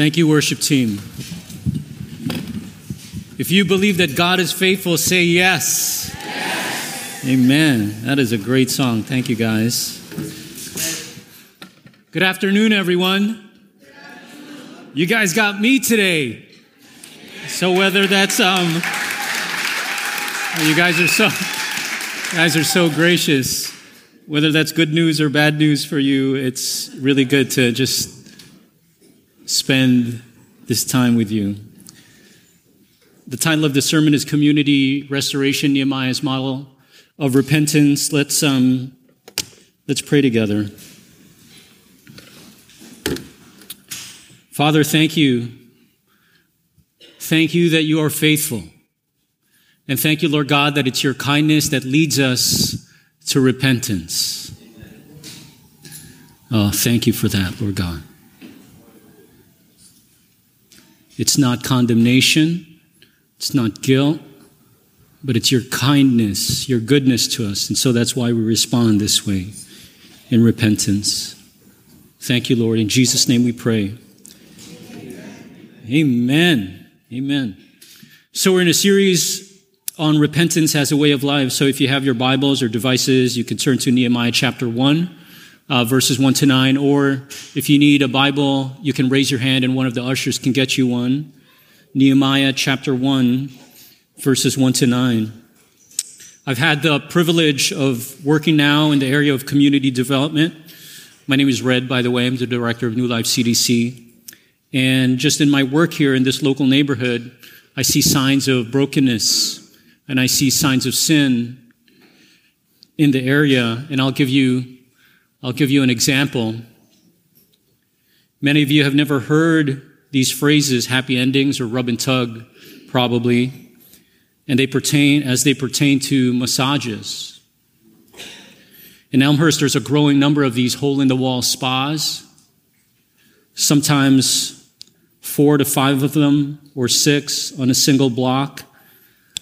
Thank you, worship team. If you believe that God is faithful, say yes. yes. Amen. That is a great song. Thank you, guys. Good afternoon, everyone. You guys got me today. So whether that's um, you guys are so guys are so gracious. Whether that's good news or bad news for you, it's really good to just spend this time with you. The title of the sermon is Community Restoration, Nehemiah's Model of Repentance. Let's, um, let's pray together. Father, thank you. Thank you that you are faithful. And thank you, Lord God, that it's your kindness that leads us to repentance. Oh, thank you for that, Lord God. It's not condemnation, it's not guilt, but it's your kindness, your goodness to us. And so that's why we respond this way in repentance. Thank you, Lord. In Jesus' name we pray. Amen. Amen. So we're in a series on repentance as a way of life. So if you have your Bibles or devices, you can turn to Nehemiah chapter 1 uh, verses 1 to 9. Or if you need a Bible, you can raise your hand and one of the ushers can get you one. Nehemiah chapter 1, verses 1 to 9. I've had the privilege of working now in the area of community development. My name is Red, by the way. I'm the director of New Life CDC. And just in my work here in this local neighborhood, I see signs of brokenness and I see signs of sin in the area. And I'll give you I'll give you an example. Many of you have never heard these phrases, happy endings or rub and tug, probably, and they pertain as they pertain to massages. In Elmhurst, there's a growing number of these hole in the wall spas. Sometimes four to five of them or six on a single block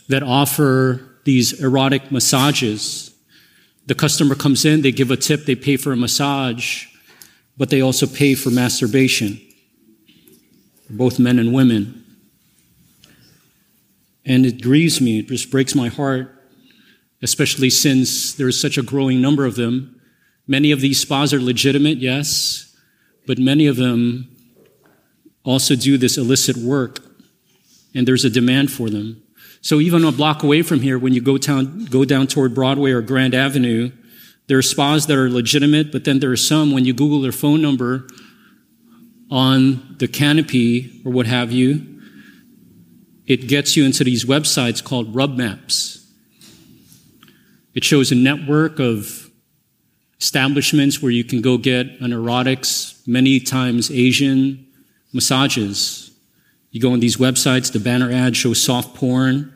that offer these erotic massages the customer comes in, they give a tip, they pay for a massage, but they also pay for masturbation, both men and women. And it grieves me, it just breaks my heart, especially since there is such a growing number of them. Many of these spas are legitimate, yes, but many of them also do this illicit work, and there's a demand for them. So even a block away from here, when you go down, go down toward Broadway or Grand Avenue, there are spas that are legitimate, but then there are some, when you Google their phone number on the canopy or what have you, it gets you into these websites called rub maps. It shows a network of establishments where you can go get an erotics, many times Asian massages you go on these websites, the banner ad shows soft porn,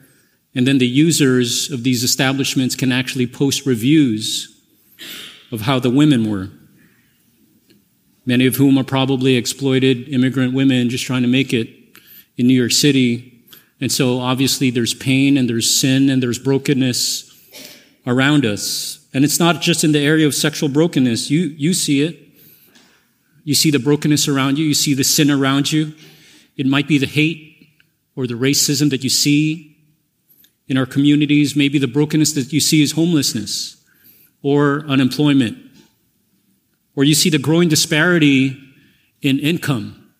and then the users of these establishments can actually post reviews of how the women were. Many of whom are probably exploited immigrant women just trying to make it in New York City. And so obviously there's pain and there's sin and there's brokenness around us. And it's not just in the area of sexual brokenness. You, you see it. You see the brokenness around you. You see the sin around you. It might be the hate or the racism that you see in our communities. Maybe the brokenness that you see is homelessness or unemployment. Or you see the growing disparity in income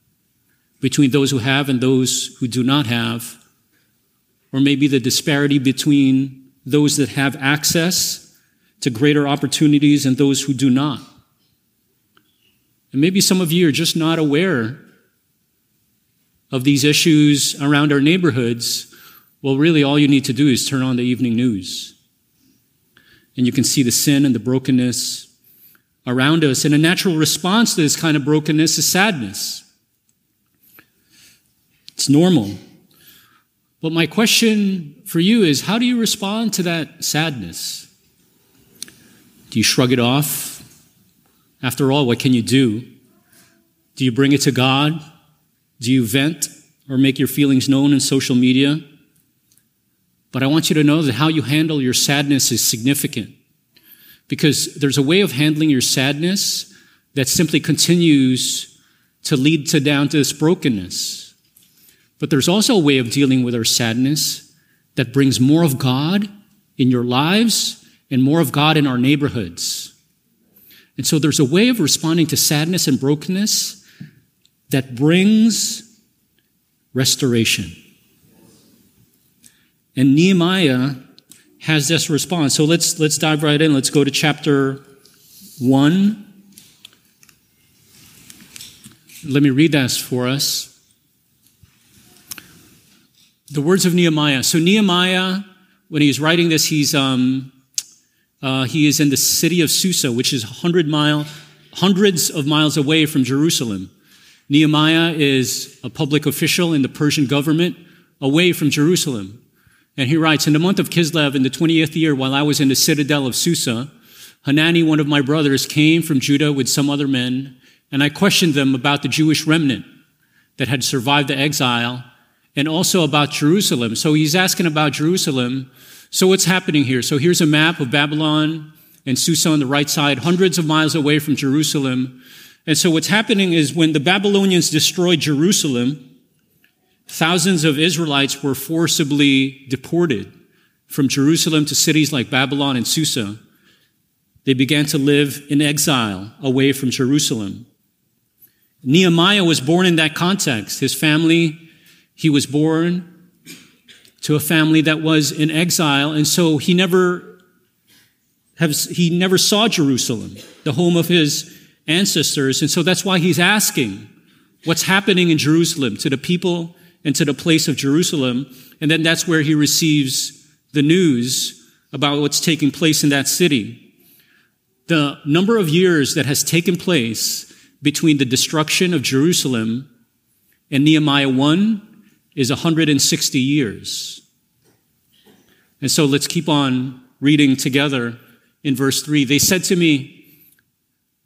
between those who have and those who do not have. Or maybe the disparity between those that have access to greater opportunities and those who do not. And maybe some of you are just not aware of these issues around our neighborhoods, well, really all you need to do is turn on the evening news. And you can see the sin and the brokenness around us. And a natural response to this kind of brokenness is sadness. It's normal. But my question for you is how do you respond to that sadness? Do you shrug it off? After all, what can you do? Do you bring it to God? Do you vent or make your feelings known in social media? But I want you to know that how you handle your sadness is significant because there's a way of handling your sadness that simply continues to lead to down to this brokenness. But there's also a way of dealing with our sadness that brings more of God in your lives and more of God in our neighborhoods. And so there's a way of responding to sadness and brokenness that brings restoration. And Nehemiah has this response. So let's let's dive right in. Let's go to chapter 1 let me read that for us. The words of Nehemiah. So Nehemiah, when he's writing this, he's um, uh, he is in the city of Susa, which is hundred mile, hundreds of miles away from Jerusalem. Nehemiah is a public official in the Persian government, away from Jerusalem. And he writes, In the month of Kislev, in the 20th year, while I was in the citadel of Susa, Hanani, one of my brothers, came from Judah with some other men and I questioned them about the Jewish remnant that had survived the exile and also about Jerusalem. So he's asking about Jerusalem. So what's happening here? So here's a map of Babylon and Susa on the right side, hundreds of miles away from Jerusalem. And so what's happening is when the Babylonians destroyed Jerusalem, thousands of Israelites were forcibly deported from Jerusalem to cities like Babylon and Susa. They began to live in exile away from Jerusalem. Nehemiah was born in that context. His family, he was born to a family that was in exile, and so he never has, he never saw Jerusalem, the home of his ancestors, and so that's why he's asking what's happening in Jerusalem to the people and to the place of Jerusalem, and then that's where he receives the news about what's taking place in that city. The number of years that has taken place between the destruction of Jerusalem and Nehemiah 1 is 160 years. And so let's keep on reading together in verse 3. They said to me,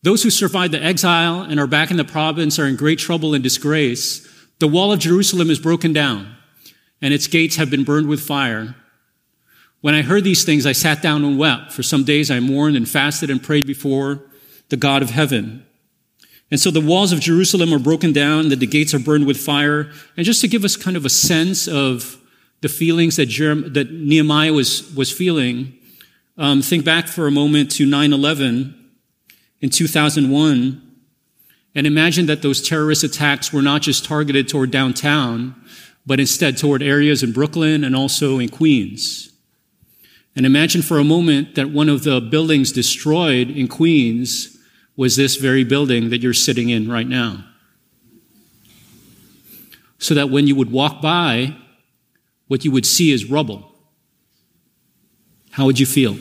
Those who survived the exile and are back in the province are in great trouble and disgrace. The wall of Jerusalem is broken down, and its gates have been burned with fire. When I heard these things, I sat down and wept. For some days I mourned and fasted and prayed before the God of heaven. And so the walls of Jerusalem are broken down, that the gates are burned with fire. And just to give us kind of a sense of the feelings that, Jeremiah, that Nehemiah was, was feeling, um, think back for a moment to 9 11 in 2001 and imagine that those terrorist attacks were not just targeted toward downtown, but instead toward areas in Brooklyn and also in Queens. And imagine for a moment that one of the buildings destroyed in Queens was this very building that you're sitting in right now. So that when you would walk by, what you would see is rubble. How would you feel?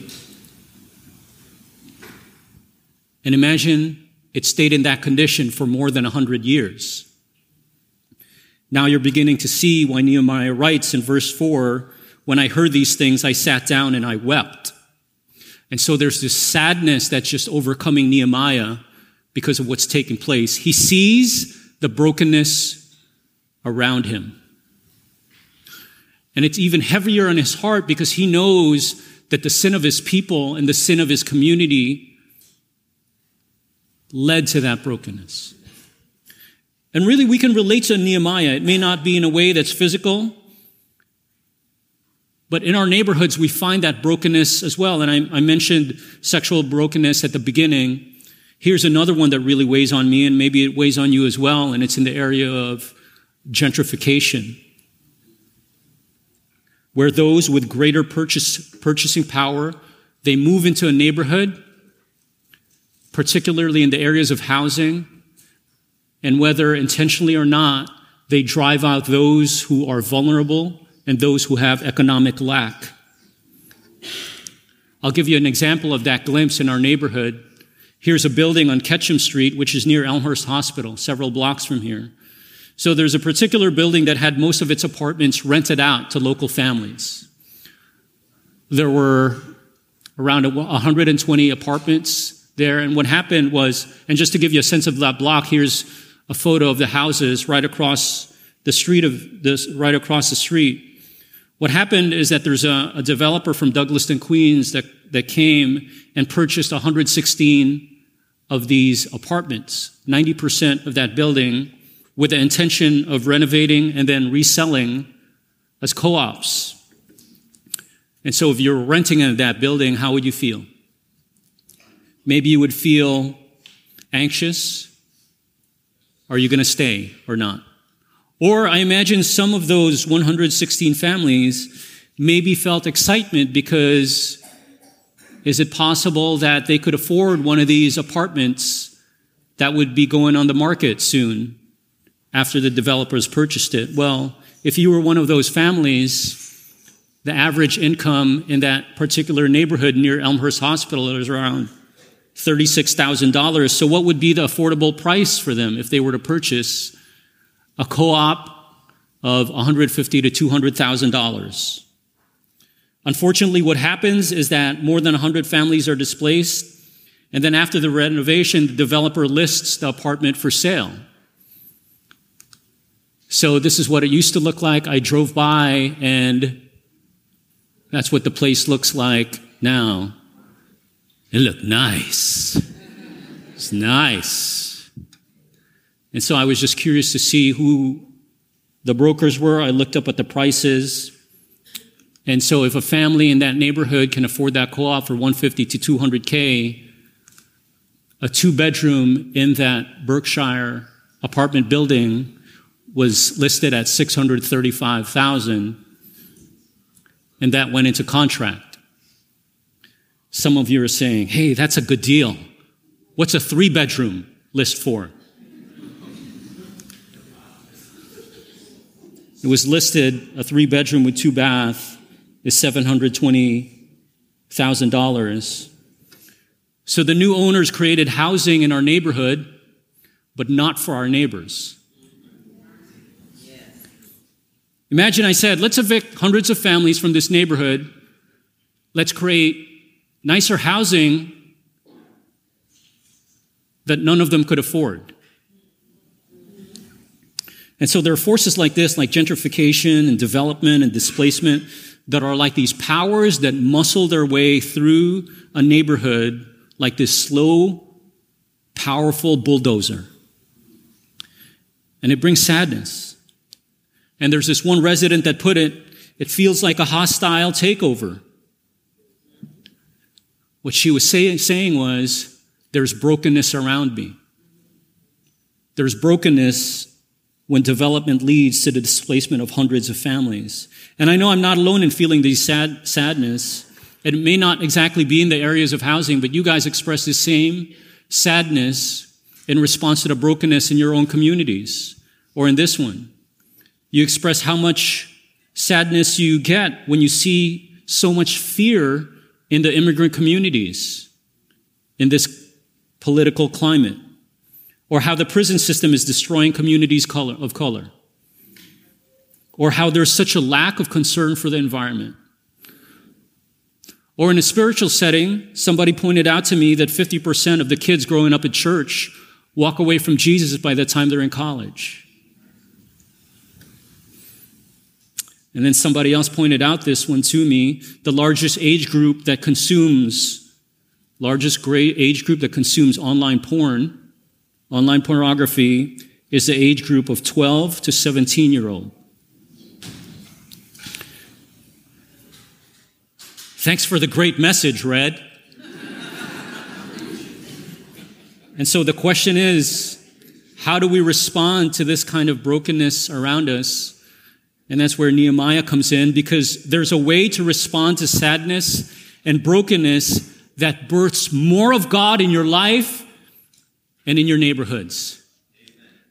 And imagine it stayed in that condition for more than 100 years. Now you're beginning to see why Nehemiah writes in verse 4 When I heard these things, I sat down and I wept. And so there's this sadness that's just overcoming Nehemiah because of what's taking place. He sees the brokenness around him. And it's even heavier on his heart because he knows that the sin of his people and the sin of his community led to that brokenness. And really, we can relate to Nehemiah. It may not be in a way that's physical, but in our neighborhoods, we find that brokenness as well. And I, I, mentioned sexual brokenness at the beginning. Here's another one that really weighs on me, and maybe it weighs on you as well, and it's in the area of gentrification, where those with greater purchase, purchasing power, they move into a neighborhood, particularly in the areas of housing, and whether intentionally or not, they drive out those who are vulnerable and those who have economic lack. I'll give you an example of that glimpse in our neighborhood. Here's a building on Ketcham Street, which is near Elmhurst Hospital, several blocks from here. So there's a particular building that had most of its apartments rented out to local families. There were around 120 apartments there. And what happened was, and just to give you a sense of that block, here's a photo of the houses right across the street of this, right across the street. What happened is that there's a, a developer from Douglaston, Queens that, that came and purchased 116 of these apartments, 90% of that building, with the intention of renovating and then reselling as co ops. And so, if you're renting in that building, how would you feel? Maybe you would feel anxious. Are you going to stay or not? Or I imagine some of those 116 families maybe felt excitement because is it possible that they could afford one of these apartments that would be going on the market soon after the developers purchased it? Well, if you were one of those families, the average income in that particular neighborhood near Elmhurst Hospital is around $36,000. So, what would be the affordable price for them if they were to purchase a co op of $150,000 to $200,000? Unfortunately, what happens is that more than 100 families are displaced, and then after the renovation, the developer lists the apartment for sale. So, this is what it used to look like. I drove by, and that's what the place looks like now. It looked nice. It's nice. And so I was just curious to see who the brokers were. I looked up at the prices. And so if a family in that neighborhood can afford that co-op for 150 to 200K, a two bedroom in that Berkshire apartment building was listed at 635,000 and that went into contract. Some of you are saying, hey, that's a good deal. What's a three bedroom list for? It was listed a three bedroom with two bath is $720,000. So the new owners created housing in our neighborhood, but not for our neighbors. Imagine I said, let's evict hundreds of families from this neighborhood. Let's create nicer housing that none of them could afford. And so there are forces like this, like gentrification and development and displacement, that are like these powers that muscle their way through a neighborhood like this slow, powerful bulldozer. And it brings sadness. And there's this one resident that put it, it feels like a hostile takeover. What she was say, saying was, there's brokenness around me. There's brokenness when development leads to the displacement of hundreds of families. And I know I'm not alone in feeling these sad, sadness. It may not exactly be in the areas of housing, but you guys express the same sadness in response to the brokenness in your own communities or in this one. You express how much sadness you get when you see so much fear in the immigrant communities in this political climate, or how the prison system is destroying communities of color, or how there's such a lack of concern for the environment. Or in a spiritual setting, somebody pointed out to me that 50% of the kids growing up at church walk away from Jesus by the time they're in college. And then somebody else pointed out this one to me the largest age group that consumes, largest age group that consumes online porn, online pornography, is the age group of 12 to 17 year old. Thanks for the great message, Red. and so the question is how do we respond to this kind of brokenness around us? And that's where Nehemiah comes in because there's a way to respond to sadness and brokenness that births more of God in your life and in your neighborhoods.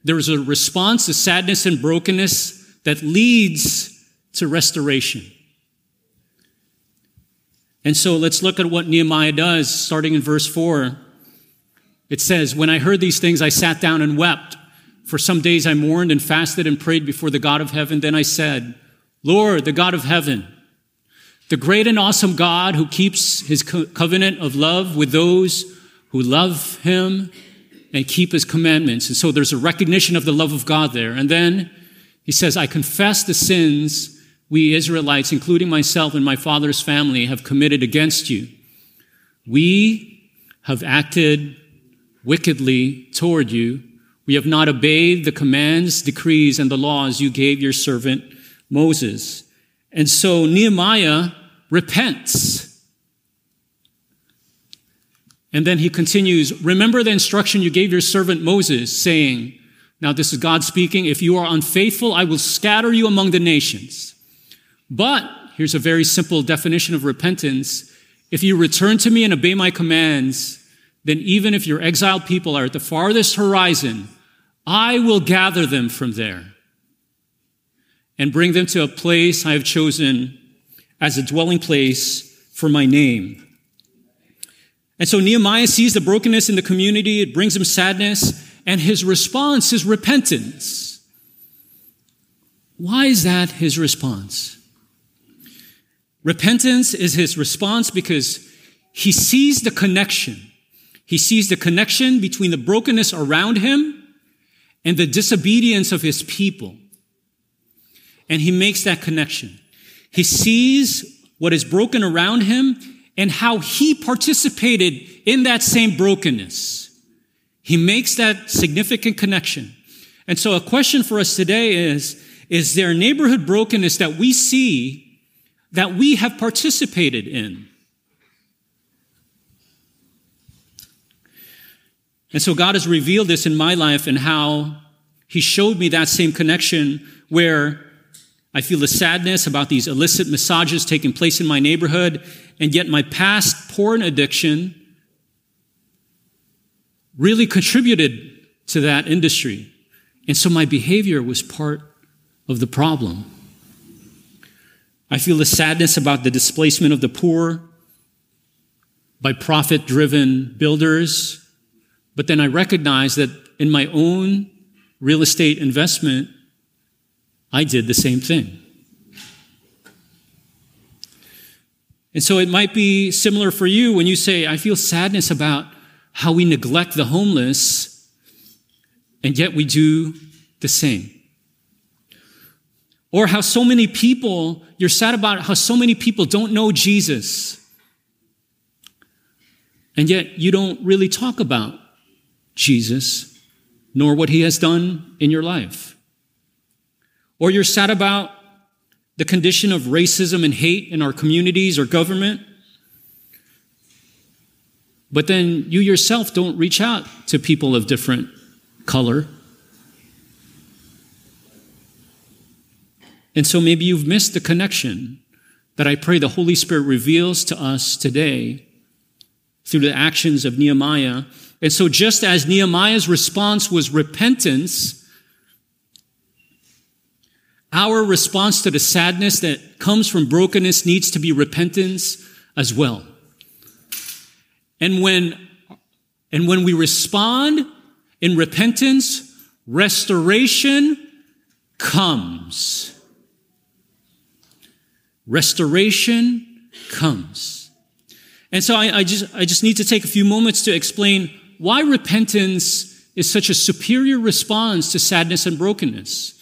There's a response to sadness and brokenness that leads to restoration. And so let's look at what Nehemiah does, starting in verse 4. It says, When I heard these things, I sat down and wept. For some days I mourned and fasted and prayed before the God of heaven. Then I said, Lord, the God of heaven, the great and awesome God who keeps his co- covenant of love with those who love him and keep his commandments. And so there's a recognition of the love of God there. And then he says, I confess the sins we Israelites, including myself and my father's family, have committed against you. We have acted wickedly toward you. We have not obeyed the commands, decrees, and the laws you gave your servant Moses. And so Nehemiah repents. And then he continues, Remember the instruction you gave your servant Moses, saying, Now this is God speaking, if you are unfaithful, I will scatter you among the nations. But here's a very simple definition of repentance. If you return to me and obey my commands, then even if your exiled people are at the farthest horizon, I will gather them from there and bring them to a place I have chosen as a dwelling place for my name. And so Nehemiah sees the brokenness in the community. It brings him sadness. And his response is repentance. Why is that his response? Repentance is his response because he sees the connection. He sees the connection between the brokenness around him and the disobedience of his people. And he makes that connection. He sees what is broken around him and how he participated in that same brokenness. He makes that significant connection. And so a question for us today is, is there neighborhood brokenness that we see that we have participated in? And so God has revealed this in my life and how He showed me that same connection where I feel the sadness about these illicit massages taking place in my neighborhood, and yet my past porn addiction really contributed to that industry. And so my behavior was part of the problem. I feel the sadness about the displacement of the poor by profit driven builders. But then I recognize that in my own real estate investment, I did the same thing. And so it might be similar for you when you say, I feel sadness about how we neglect the homeless, and yet we do the same. Or how so many people, you're sad about how so many people don't know Jesus. And yet you don't really talk about Jesus, nor what he has done in your life. Or you're sad about the condition of racism and hate in our communities or government. But then you yourself don't reach out to people of different color. And so maybe you've missed the connection that I pray the Holy Spirit reveals to us today through the actions of Nehemiah. And so just as Nehemiah's response was repentance, our response to the sadness that comes from brokenness needs to be repentance as well. And when, and when we respond in repentance, restoration comes. Restoration comes. And so I, I, just, I just need to take a few moments to explain why repentance is such a superior response to sadness and brokenness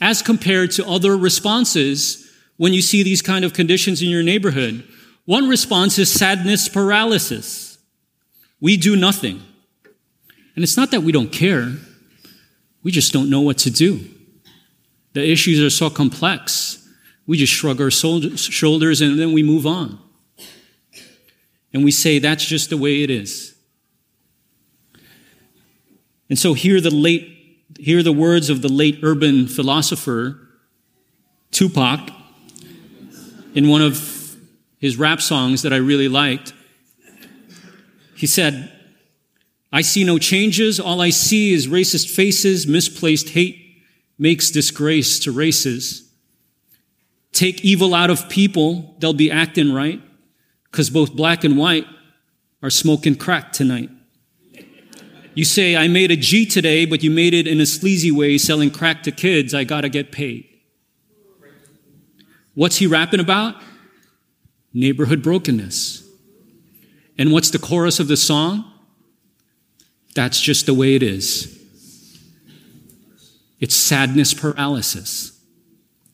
as compared to other responses when you see these kind of conditions in your neighborhood. One response is sadness paralysis. We do nothing. And it's not that we don't care, we just don't know what to do. The issues are so complex. We just shrug our shoulders and then we move on. And we say, that's just the way it is. And so here the late hear the words of the late urban philosopher Tupac in one of his rap songs that I really liked. He said, I see no changes. All I see is racist faces, misplaced hate makes disgrace to races. Take evil out of people, they'll be acting right, because both black and white are smoking crack tonight. You say, I made a G today, but you made it in a sleazy way selling crack to kids. I gotta get paid. What's he rapping about? Neighborhood brokenness. And what's the chorus of the song? That's just the way it is. It's sadness paralysis.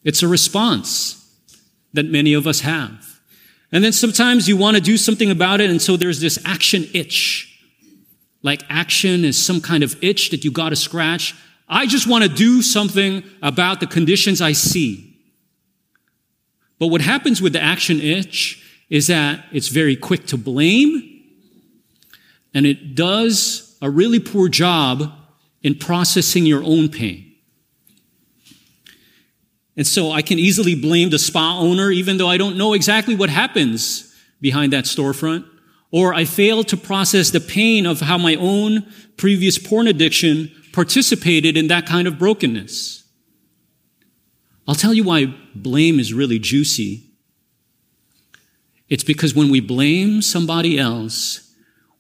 It's a response that many of us have. And then sometimes you want to do something about it, and so there's this action itch like action is some kind of itch that you got to scratch. I just want to do something about the conditions I see. But what happens with the action itch is that it's very quick to blame and it does a really poor job in processing your own pain. And so I can easily blame the spa owner even though I don't know exactly what happens behind that storefront. Or I fail to process the pain of how my own previous porn addiction participated in that kind of brokenness. I'll tell you why blame is really juicy. It's because when we blame somebody else,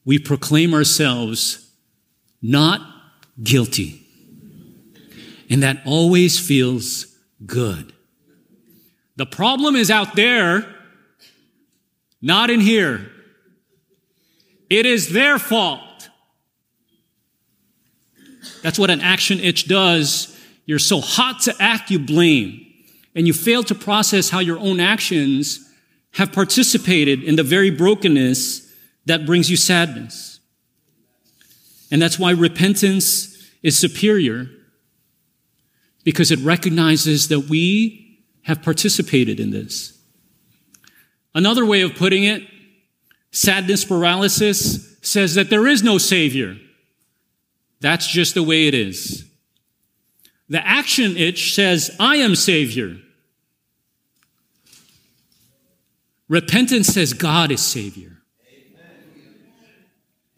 we proclaim ourselves not guilty. And that always feels good. The problem is out there, not in here. It is their fault. That's what an action itch does. You're so hot to act, you blame. And you fail to process how your own actions have participated in the very brokenness that brings you sadness. And that's why repentance is superior because it recognizes that we have participated in this. Another way of putting it, sadness paralysis says that there is no Savior. That's just the way it is. The action itch says, I am Savior. Repentance says, God is Savior.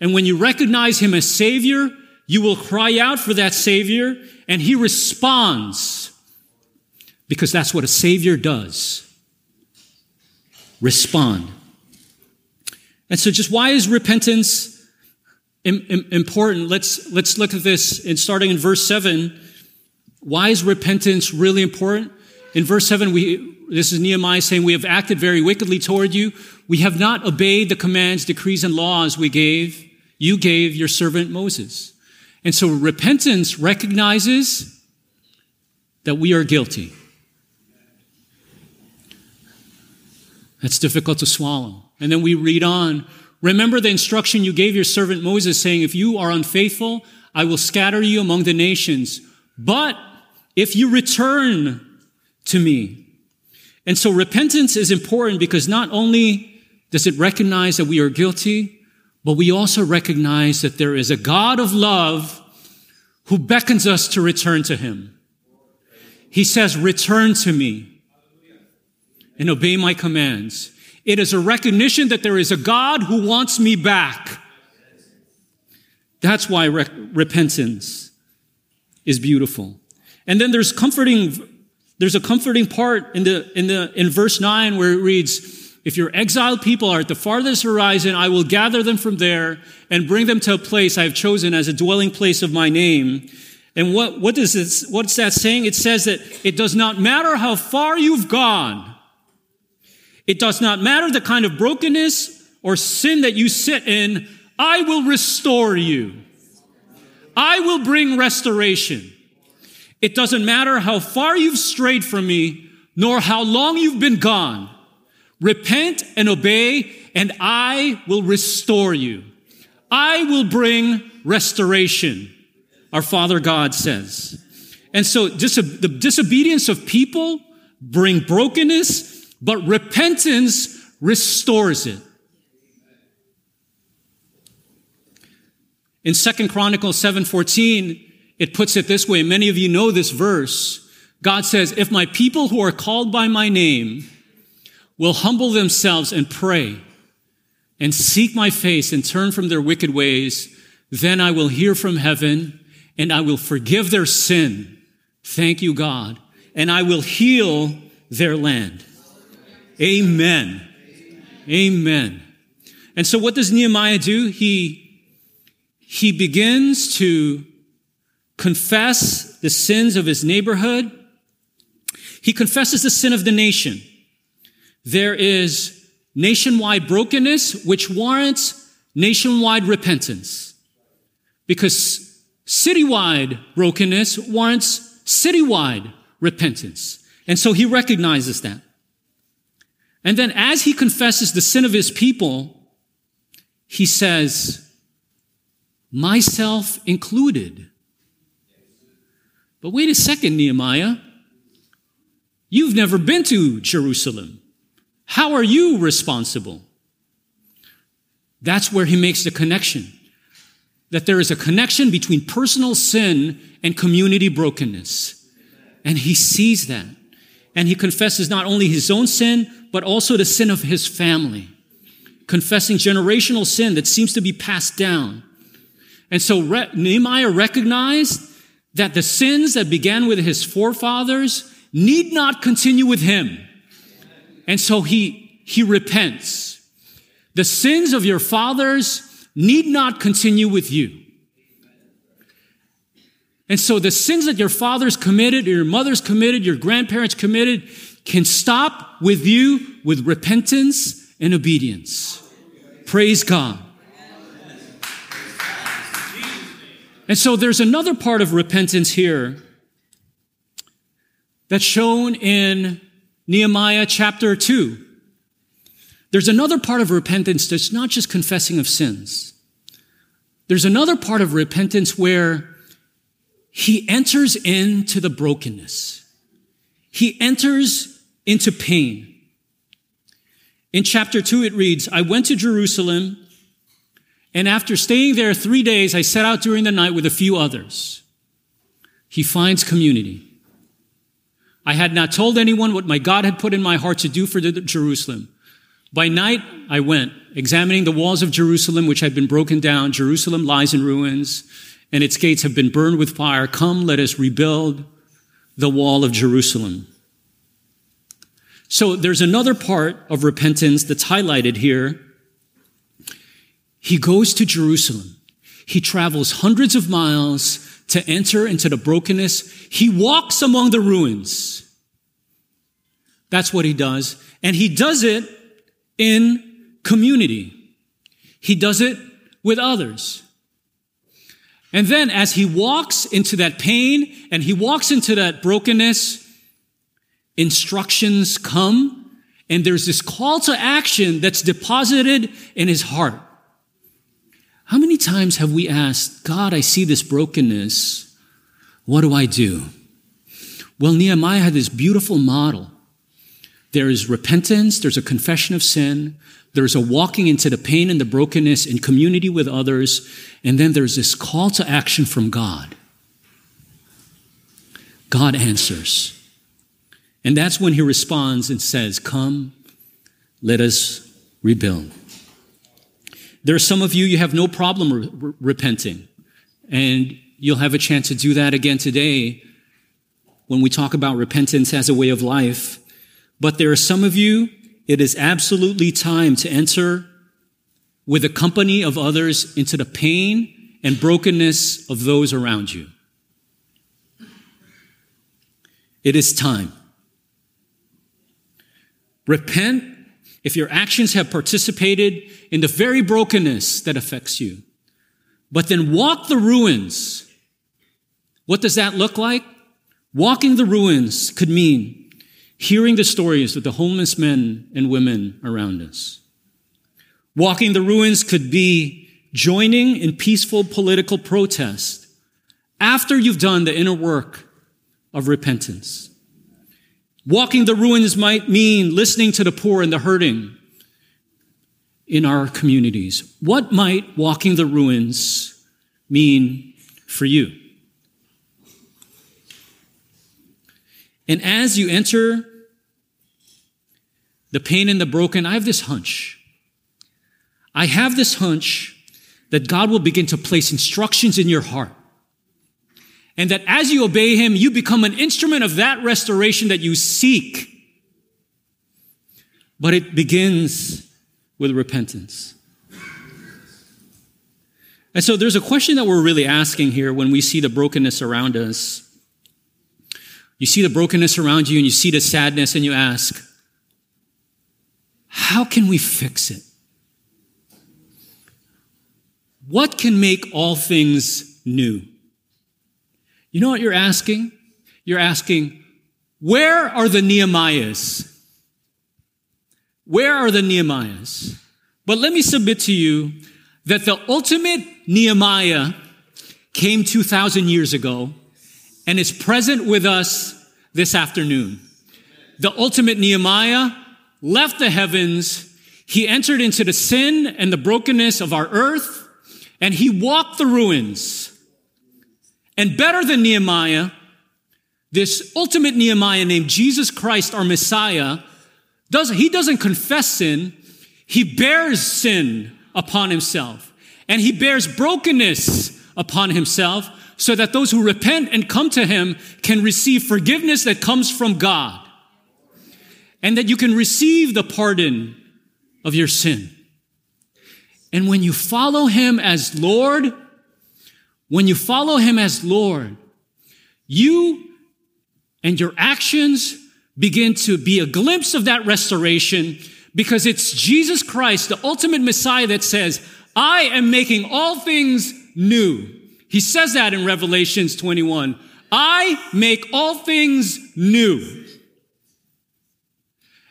And when you recognize Him as Savior, you will cry out for that Savior and He responds because that's what a Savior does. Respond. And so just why is repentance important? Let's, let's look at this in starting in verse seven. Why is repentance really important? In verse seven, we, this is Nehemiah saying, we have acted very wickedly toward you. We have not obeyed the commands, decrees, and laws we gave, you gave your servant Moses. And so repentance recognizes that we are guilty. That's difficult to swallow. And then we read on Remember the instruction you gave your servant Moses, saying, If you are unfaithful, I will scatter you among the nations. But if you return to me. And so repentance is important because not only does it recognize that we are guilty, but we also recognize that there is a God of love who beckons us to return to him. He says, return to me and obey my commands. It is a recognition that there is a God who wants me back. That's why re- repentance is beautiful. And then there's comforting, there's a comforting part in the, in the, in verse nine where it reads, if your exiled people are at the farthest horizon, I will gather them from there and bring them to a place I have chosen as a dwelling place of my name. And what, what is this, what's that saying? It says that it does not matter how far you've gone. It does not matter the kind of brokenness or sin that you sit in. I will restore you. I will bring restoration. It doesn't matter how far you've strayed from me, nor how long you've been gone. Repent and obey, and I will restore you. I will bring restoration, our Father God says. And so the disobedience of people bring brokenness, but repentance restores it. In Second Chronicles 7:14, it puts it this way. Many of you know this verse. God says, "If my people who are called by my name will humble themselves and pray and seek my face and turn from their wicked ways, then I will hear from heaven and I will forgive their sin. Thank you, God. And I will heal their land. Amen. Amen. And so what does Nehemiah do? He, he begins to confess the sins of his neighborhood. He confesses the sin of the nation. There is nationwide brokenness, which warrants nationwide repentance. Because citywide brokenness warrants citywide repentance. And so he recognizes that. And then as he confesses the sin of his people, he says, myself included. But wait a second, Nehemiah. You've never been to Jerusalem. How are you responsible? That's where he makes the connection. That there is a connection between personal sin and community brokenness. And he sees that. And he confesses not only his own sin, but also the sin of his family. Confessing generational sin that seems to be passed down. And so Re- Nehemiah recognized that the sins that began with his forefathers need not continue with him. And so he, he repents. The sins of your fathers need not continue with you. And so the sins that your fathers committed, or your mothers committed, your grandparents committed, can stop with you with repentance and obedience. Praise God. And so there's another part of repentance here that's shown in Nehemiah chapter 2. There's another part of repentance that's not just confessing of sins. There's another part of repentance where he enters into the brokenness. He enters into pain. In chapter 2, it reads, I went to Jerusalem, and after staying there three days, I set out during the night with a few others. He finds community. I had not told anyone what my God had put in my heart to do for Jerusalem. By night, I went, examining the walls of Jerusalem, which had been broken down. Jerusalem lies in ruins and its gates have been burned with fire. Come, let us rebuild the wall of Jerusalem. So there's another part of repentance that's highlighted here. He goes to Jerusalem. He travels hundreds of miles to enter into the brokenness. He walks among the ruins. That's what he does. And he does it in community. He does it with others. And then as he walks into that pain and he walks into that brokenness, instructions come and there's this call to action that's deposited in his heart. How many times have we asked, God, I see this brokenness. What do I do? Well, Nehemiah had this beautiful model. There is repentance, there's a confession of sin, there's a walking into the pain and the brokenness in community with others. And then there's this call to action from God. God answers. And that's when he responds and says, Come, let us rebuild. There are some of you, you have no problem re- repenting. And you'll have a chance to do that again today when we talk about repentance as a way of life. But there are some of you, it is absolutely time to enter with the company of others into the pain and brokenness of those around you. It is time. Repent if your actions have participated in the very brokenness that affects you. But then walk the ruins. What does that look like? Walking the ruins could mean hearing the stories of the homeless men and women around us. Walking the ruins could be joining in peaceful political protest after you've done the inner work of repentance. Walking the ruins might mean listening to the poor and the hurting in our communities. What might walking the ruins mean for you? And as you enter the pain and the broken, I have this hunch. I have this hunch that God will begin to place instructions in your heart. And that as you obey Him, you become an instrument of that restoration that you seek. But it begins with repentance. And so there's a question that we're really asking here when we see the brokenness around us. You see the brokenness around you and you see the sadness and you ask, how can we fix it? What can make all things new? You know what you're asking? You're asking, where are the Nehemiahs? Where are the Nehemiahs? But let me submit to you that the ultimate Nehemiah came 2,000 years ago and is present with us this afternoon. The ultimate Nehemiah left the heavens. He entered into the sin and the brokenness of our earth and he walked the ruins. And better than Nehemiah, this ultimate Nehemiah named Jesus Christ, our Messiah, does, he doesn't confess sin. He bears sin upon himself and he bears brokenness upon himself so that those who repent and come to him can receive forgiveness that comes from God and that you can receive the pardon of your sin. And when you follow him as Lord, when you follow him as Lord, you and your actions begin to be a glimpse of that restoration because it's Jesus Christ, the ultimate Messiah that says, I am making all things new. He says that in Revelations 21. I make all things new.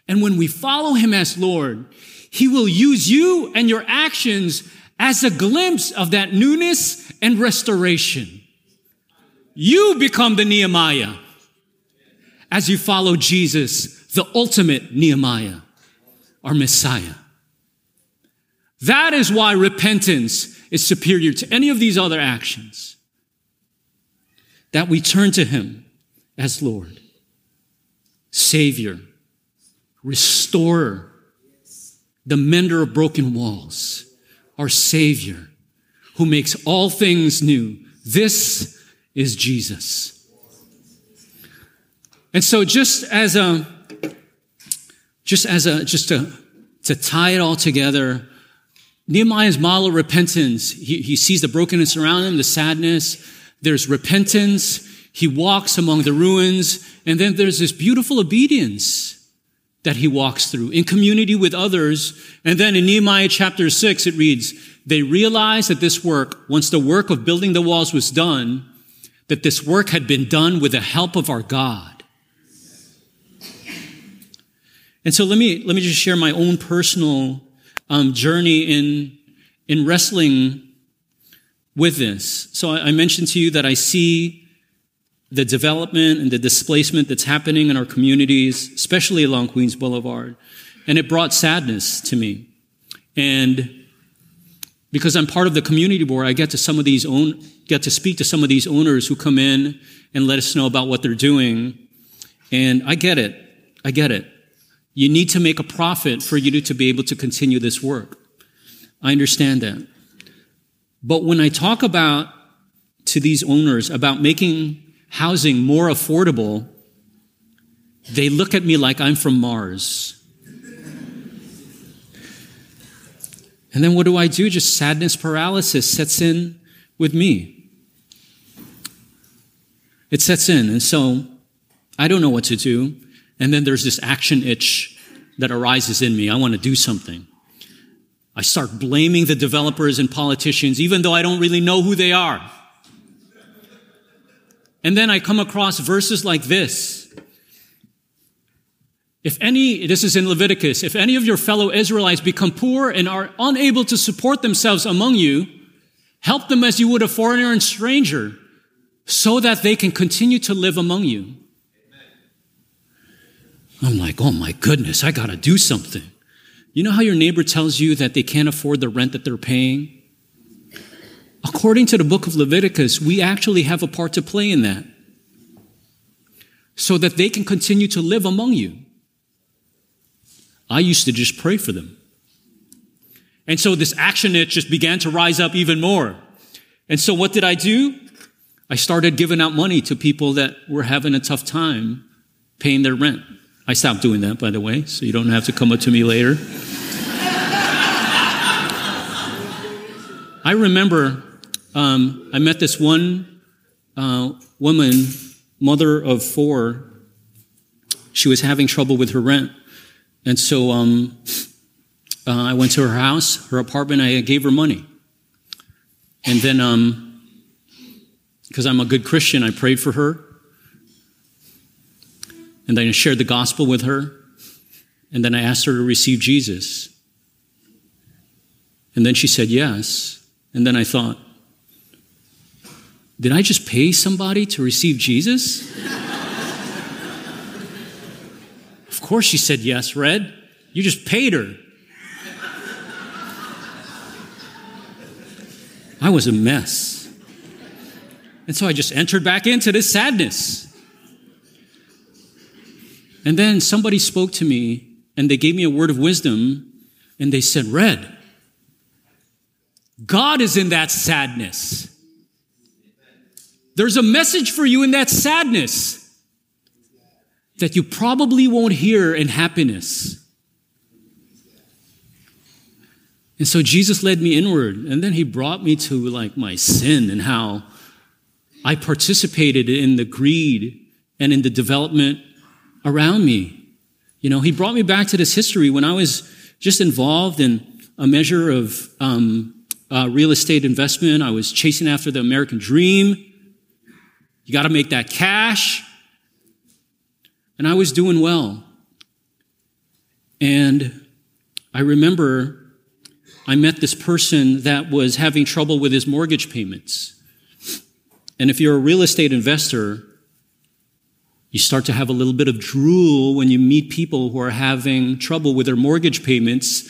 And when we follow him as Lord, he will use you and your actions as a glimpse of that newness and restoration. You become the Nehemiah as you follow Jesus, the ultimate Nehemiah, our Messiah. That is why repentance is superior to any of these other actions. That we turn to Him as Lord, Savior, Restorer, the mender of broken walls, our Savior, who makes all things new. This is Jesus. And so just as a, just as a, just to, to tie it all together, Nehemiah's model of repentance, he, he sees the brokenness around him, the sadness. There's repentance. He walks among the ruins. And then there's this beautiful obedience that he walks through in community with others. And then in Nehemiah chapter six, it reads, they realized that this work, once the work of building the walls was done, that this work had been done with the help of our God. And so let me, let me just share my own personal um, journey in, in wrestling with this. So I, I mentioned to you that I see the development and the displacement that's happening in our communities, especially along Queens Boulevard. And it brought sadness to me. And because I'm part of the community board, I get to some of these own, get to speak to some of these owners who come in and let us know about what they're doing. And I get it. I get it. You need to make a profit for you to be able to continue this work. I understand that. But when I talk about to these owners about making housing more affordable, they look at me like I'm from Mars. And then what do I do? Just sadness paralysis sets in with me. It sets in. And so I don't know what to do. And then there's this action itch that arises in me. I want to do something. I start blaming the developers and politicians, even though I don't really know who they are. And then I come across verses like this. If any, this is in Leviticus, if any of your fellow Israelites become poor and are unable to support themselves among you, help them as you would a foreigner and stranger so that they can continue to live among you. I'm like, oh my goodness, I got to do something. You know how your neighbor tells you that they can't afford the rent that they're paying? According to the book of Leviticus, we actually have a part to play in that so that they can continue to live among you. I used to just pray for them. And so this action it just began to rise up even more. And so what did I do? I started giving out money to people that were having a tough time paying their rent. I stopped doing that, by the way, so you don't have to come up to me later. I remember um, I met this one uh, woman, mother of four. She was having trouble with her rent. And so um, uh, I went to her house, her apartment, I gave her money. And then, because um, I'm a good Christian, I prayed for her. And then I shared the gospel with her. And then I asked her to receive Jesus. And then she said yes. And then I thought, did I just pay somebody to receive Jesus? course she said yes, Red. You just paid her. I was a mess. And so I just entered back into this sadness. And then somebody spoke to me and they gave me a word of wisdom and they said, Red, God is in that sadness. There's a message for you in that sadness that you probably won't hear in happiness. And so Jesus led me inward, and then he brought me to like my sin and how I participated in the greed and in the development around me. You know, he brought me back to this history when I was just involved in a measure of um, uh, real estate investment. I was chasing after the American dream. You got to make that cash. And I was doing well. And I remember I met this person that was having trouble with his mortgage payments. And if you're a real estate investor, you start to have a little bit of drool when you meet people who are having trouble with their mortgage payments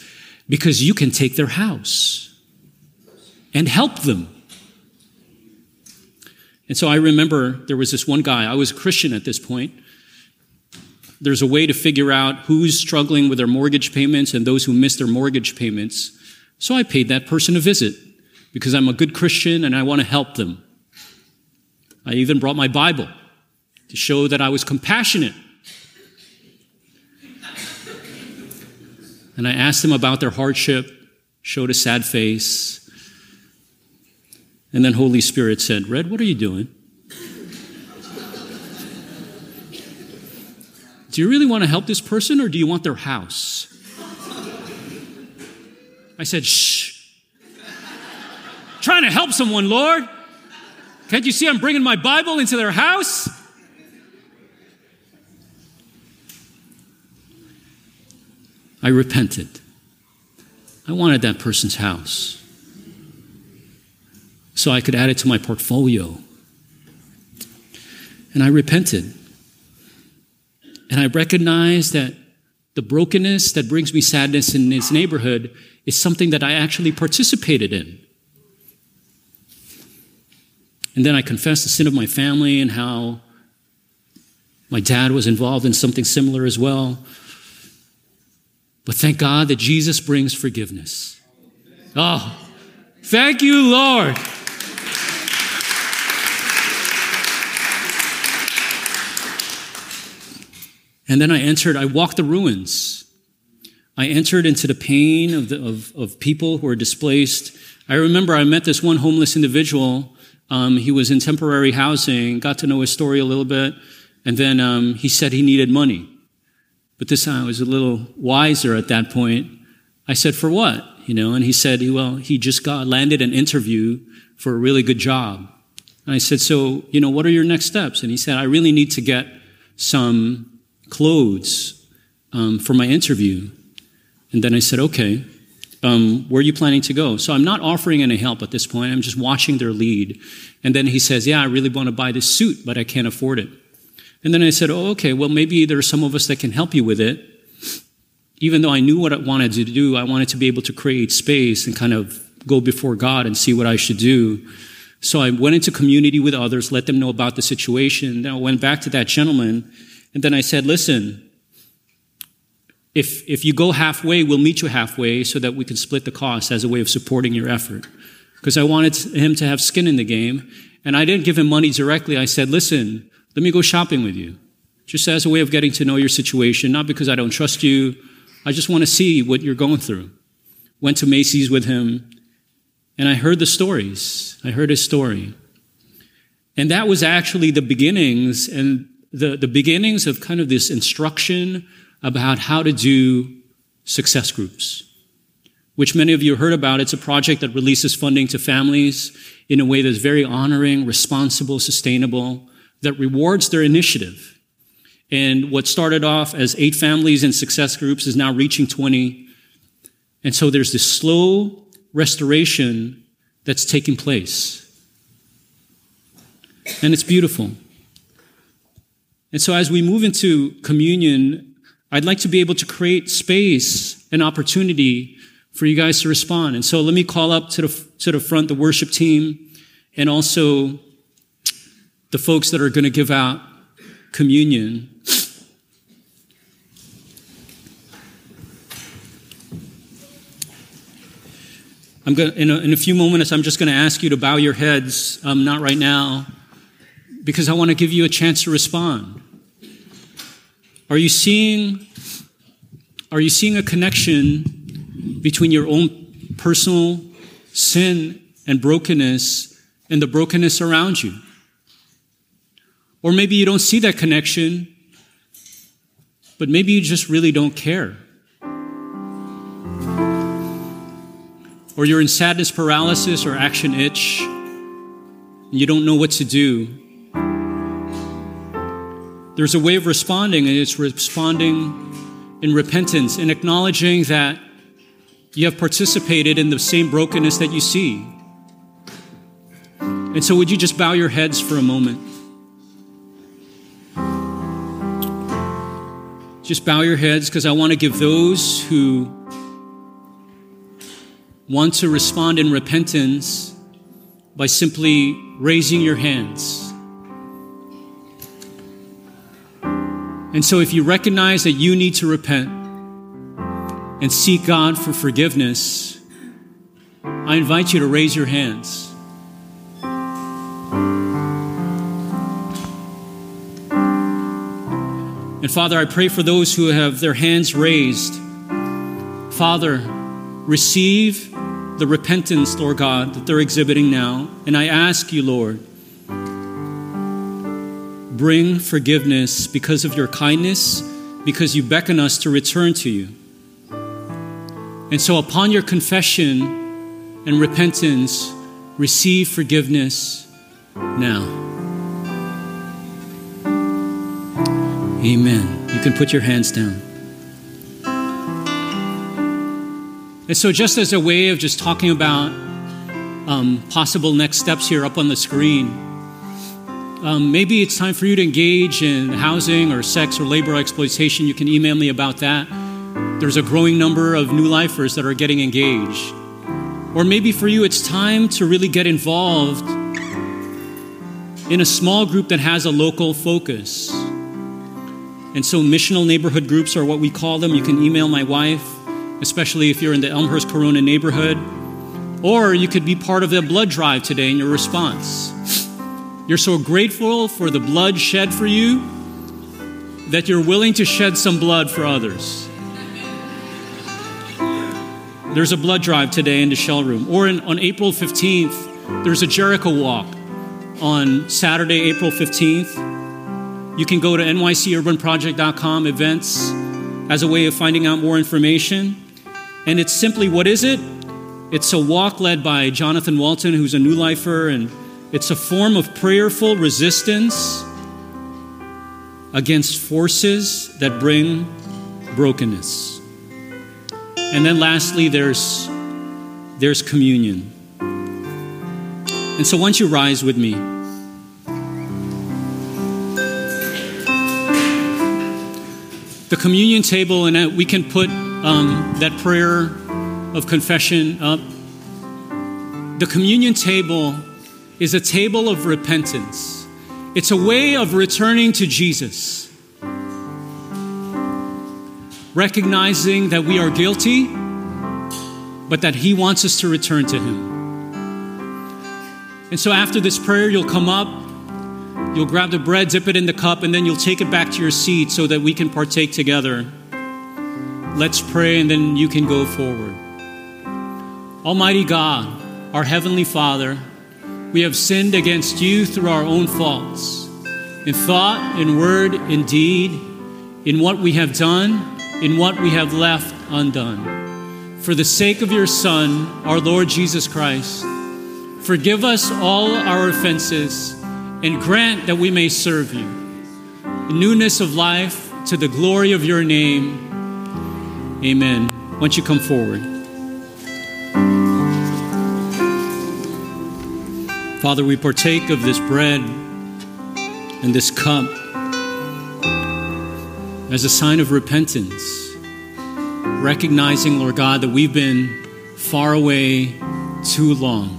because you can take their house and help them. And so I remember there was this one guy, I was a Christian at this point. There's a way to figure out who's struggling with their mortgage payments and those who miss their mortgage payments. So I paid that person a visit because I'm a good Christian and I want to help them. I even brought my Bible to show that I was compassionate. And I asked them about their hardship, showed a sad face. And then Holy Spirit said, Red, what are you doing? Do you really want to help this person or do you want their house? I said, shh. Trying to help someone, Lord. Can't you see I'm bringing my Bible into their house? I repented. I wanted that person's house so I could add it to my portfolio. And I repented. And I recognize that the brokenness that brings me sadness in this neighborhood is something that I actually participated in. And then I confess the sin of my family and how my dad was involved in something similar as well. But thank God that Jesus brings forgiveness. Oh, thank you, Lord. And then I entered, I walked the ruins. I entered into the pain of, the, of, of people who are displaced. I remember I met this one homeless individual. Um, he was in temporary housing, got to know his story a little bit, and then um, he said he needed money. But this time I was a little wiser at that point. I said, for what? You know, and he said, well, he just got landed an interview for a really good job. And I said, so, you know, what are your next steps? And he said, I really need to get some clothes um, for my interview. And then I said, okay, um, where are you planning to go? So I'm not offering any help at this point. I'm just watching their lead. And then he says, yeah, I really want to buy this suit, but I can't afford it. And then I said, oh, okay, well, maybe there are some of us that can help you with it. Even though I knew what I wanted to do, I wanted to be able to create space and kind of go before God and see what I should do. So I went into community with others, let them know about the situation. Then I went back to that gentleman, and then I said, listen, if, if you go halfway, we'll meet you halfway so that we can split the cost as a way of supporting your effort. Because I wanted him to have skin in the game. And I didn't give him money directly. I said, listen, let me go shopping with you. Just as a way of getting to know your situation, not because I don't trust you. I just want to see what you're going through. Went to Macy's with him, and I heard the stories. I heard his story. And that was actually the beginnings and the, the beginnings of kind of this instruction about how to do success groups, which many of you heard about. It's a project that releases funding to families in a way that's very honoring, responsible, sustainable, that rewards their initiative. And what started off as eight families in success groups is now reaching 20. And so there's this slow restoration that's taking place. And it's beautiful. And so as we move into communion, I'd like to be able to create space and opportunity for you guys to respond. And so let me call up to the, to the front the worship team and also the folks that are going to give out communion. I'm going in a, in a few moments, I'm just going to ask you to bow your heads, um, not right now, because I want to give you a chance to respond. Are you seeing, are you seeing a connection between your own personal sin and brokenness and the brokenness around you? Or maybe you don't see that connection, but maybe you just really don't care. or you're in sadness paralysis or action itch, and you don't know what to do, there's a way of responding, and it's responding in repentance and acknowledging that you have participated in the same brokenness that you see. And so, would you just bow your heads for a moment? Just bow your heads because I want to give those who want to respond in repentance by simply raising your hands. And so, if you recognize that you need to repent and seek God for forgiveness, I invite you to raise your hands. And Father, I pray for those who have their hands raised. Father, receive the repentance, Lord God, that they're exhibiting now. And I ask you, Lord, bring forgiveness because of your kindness, because you beckon us to return to you. And so, upon your confession and repentance, receive forgiveness now. Amen. You can put your hands down. And so, just as a way of just talking about um, possible next steps here up on the screen, um, maybe it's time for you to engage in housing or sex or labor exploitation. You can email me about that. There's a growing number of new lifers that are getting engaged. Or maybe for you, it's time to really get involved in a small group that has a local focus. And so, missional neighborhood groups are what we call them. You can email my wife especially if you're in the Elmhurst Corona neighborhood. Or you could be part of the blood drive today in your response. You're so grateful for the blood shed for you that you're willing to shed some blood for others. There's a blood drive today in the shell room. Or in, on April 15th, there's a Jericho walk on Saturday, April 15th. You can go to nycurbanproject.com events as a way of finding out more information. And it's simply what is it? It's a walk led by Jonathan Walton, who's a new lifer, and it's a form of prayerful resistance against forces that bring brokenness. And then lastly, there's, there's communion. And so once you rise with me, the communion table, and we can put um, that prayer of confession up. The communion table is a table of repentance, it's a way of returning to Jesus, recognizing that we are guilty, but that He wants us to return to Him. And so after this prayer, you'll come up, you'll grab the bread, dip it in the cup, and then you'll take it back to your seat so that we can partake together. Let's pray and then you can go forward. Almighty God, our Heavenly Father, we have sinned against you through our own faults, in thought, in word, in deed, in what we have done, in what we have left undone. For the sake of your Son, our Lord Jesus Christ, forgive us all our offenses and grant that we may serve you. In newness of life, to the glory of your name, Amen. Don't you come forward? Father, we partake of this bread and this cup as a sign of repentance, recognizing, Lord God, that we've been far away too long.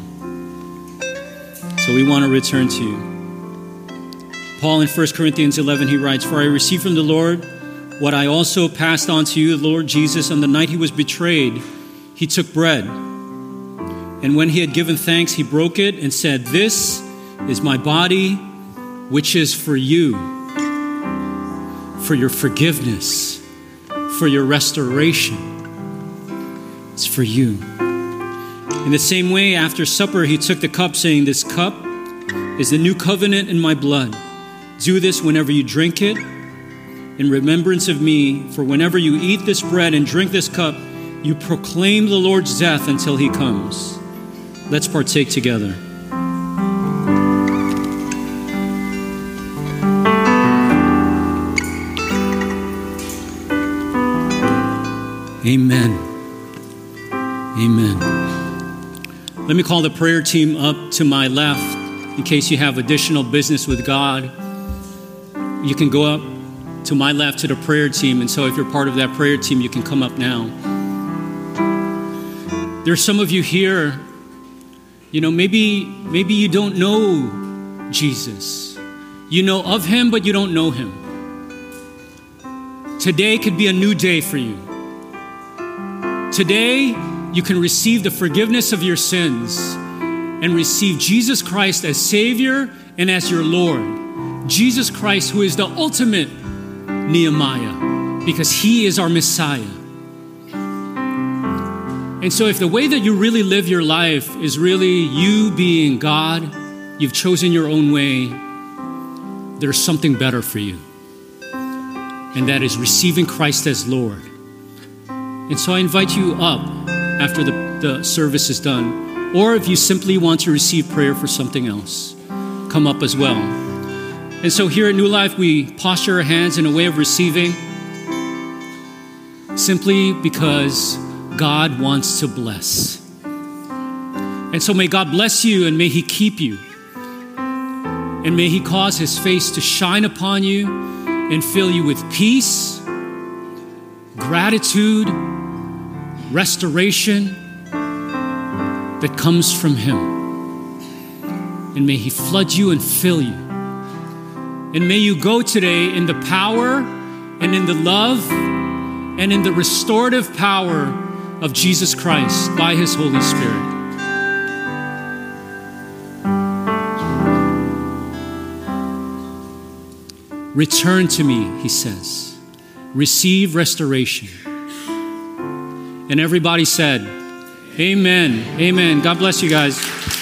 So we want to return to you. Paul in 1 Corinthians 11, he writes, For I received from the Lord what I also passed on to you, the Lord Jesus, on the night he was betrayed, he took bread. And when he had given thanks, he broke it and said, This is my body, which is for you, for your forgiveness, for your restoration. It's for you. In the same way, after supper, he took the cup, saying, This cup is the new covenant in my blood. Do this whenever you drink it in remembrance of me. For whenever you eat this bread and drink this cup, you proclaim the Lord's death until he comes. Let's partake together. Amen. Amen. Let me call the prayer team up to my left in case you have additional business with God. You can go up to my left to the prayer team. And so if you're part of that prayer team, you can come up now. There's some of you here, you know, maybe maybe you don't know Jesus. You know of him, but you don't know him. Today could be a new day for you. Today, you can receive the forgiveness of your sins and receive Jesus Christ as Savior and as your Lord. Jesus Christ, who is the ultimate Nehemiah, because He is our Messiah. And so, if the way that you really live your life is really you being God, you've chosen your own way, there's something better for you. And that is receiving Christ as Lord. And so I invite you up after the, the service is done. Or if you simply want to receive prayer for something else, come up as well. And so here at New Life, we posture our hands in a way of receiving simply because God wants to bless. And so may God bless you and may He keep you. And may He cause His face to shine upon you and fill you with peace, gratitude, restoration that comes from Him. And may He flood you and fill you. And may you go today in the power and in the love and in the restorative power of Jesus Christ by His Holy Spirit. Return to me, he says. Receive restoration. And everybody said, Amen. Amen. God bless you guys.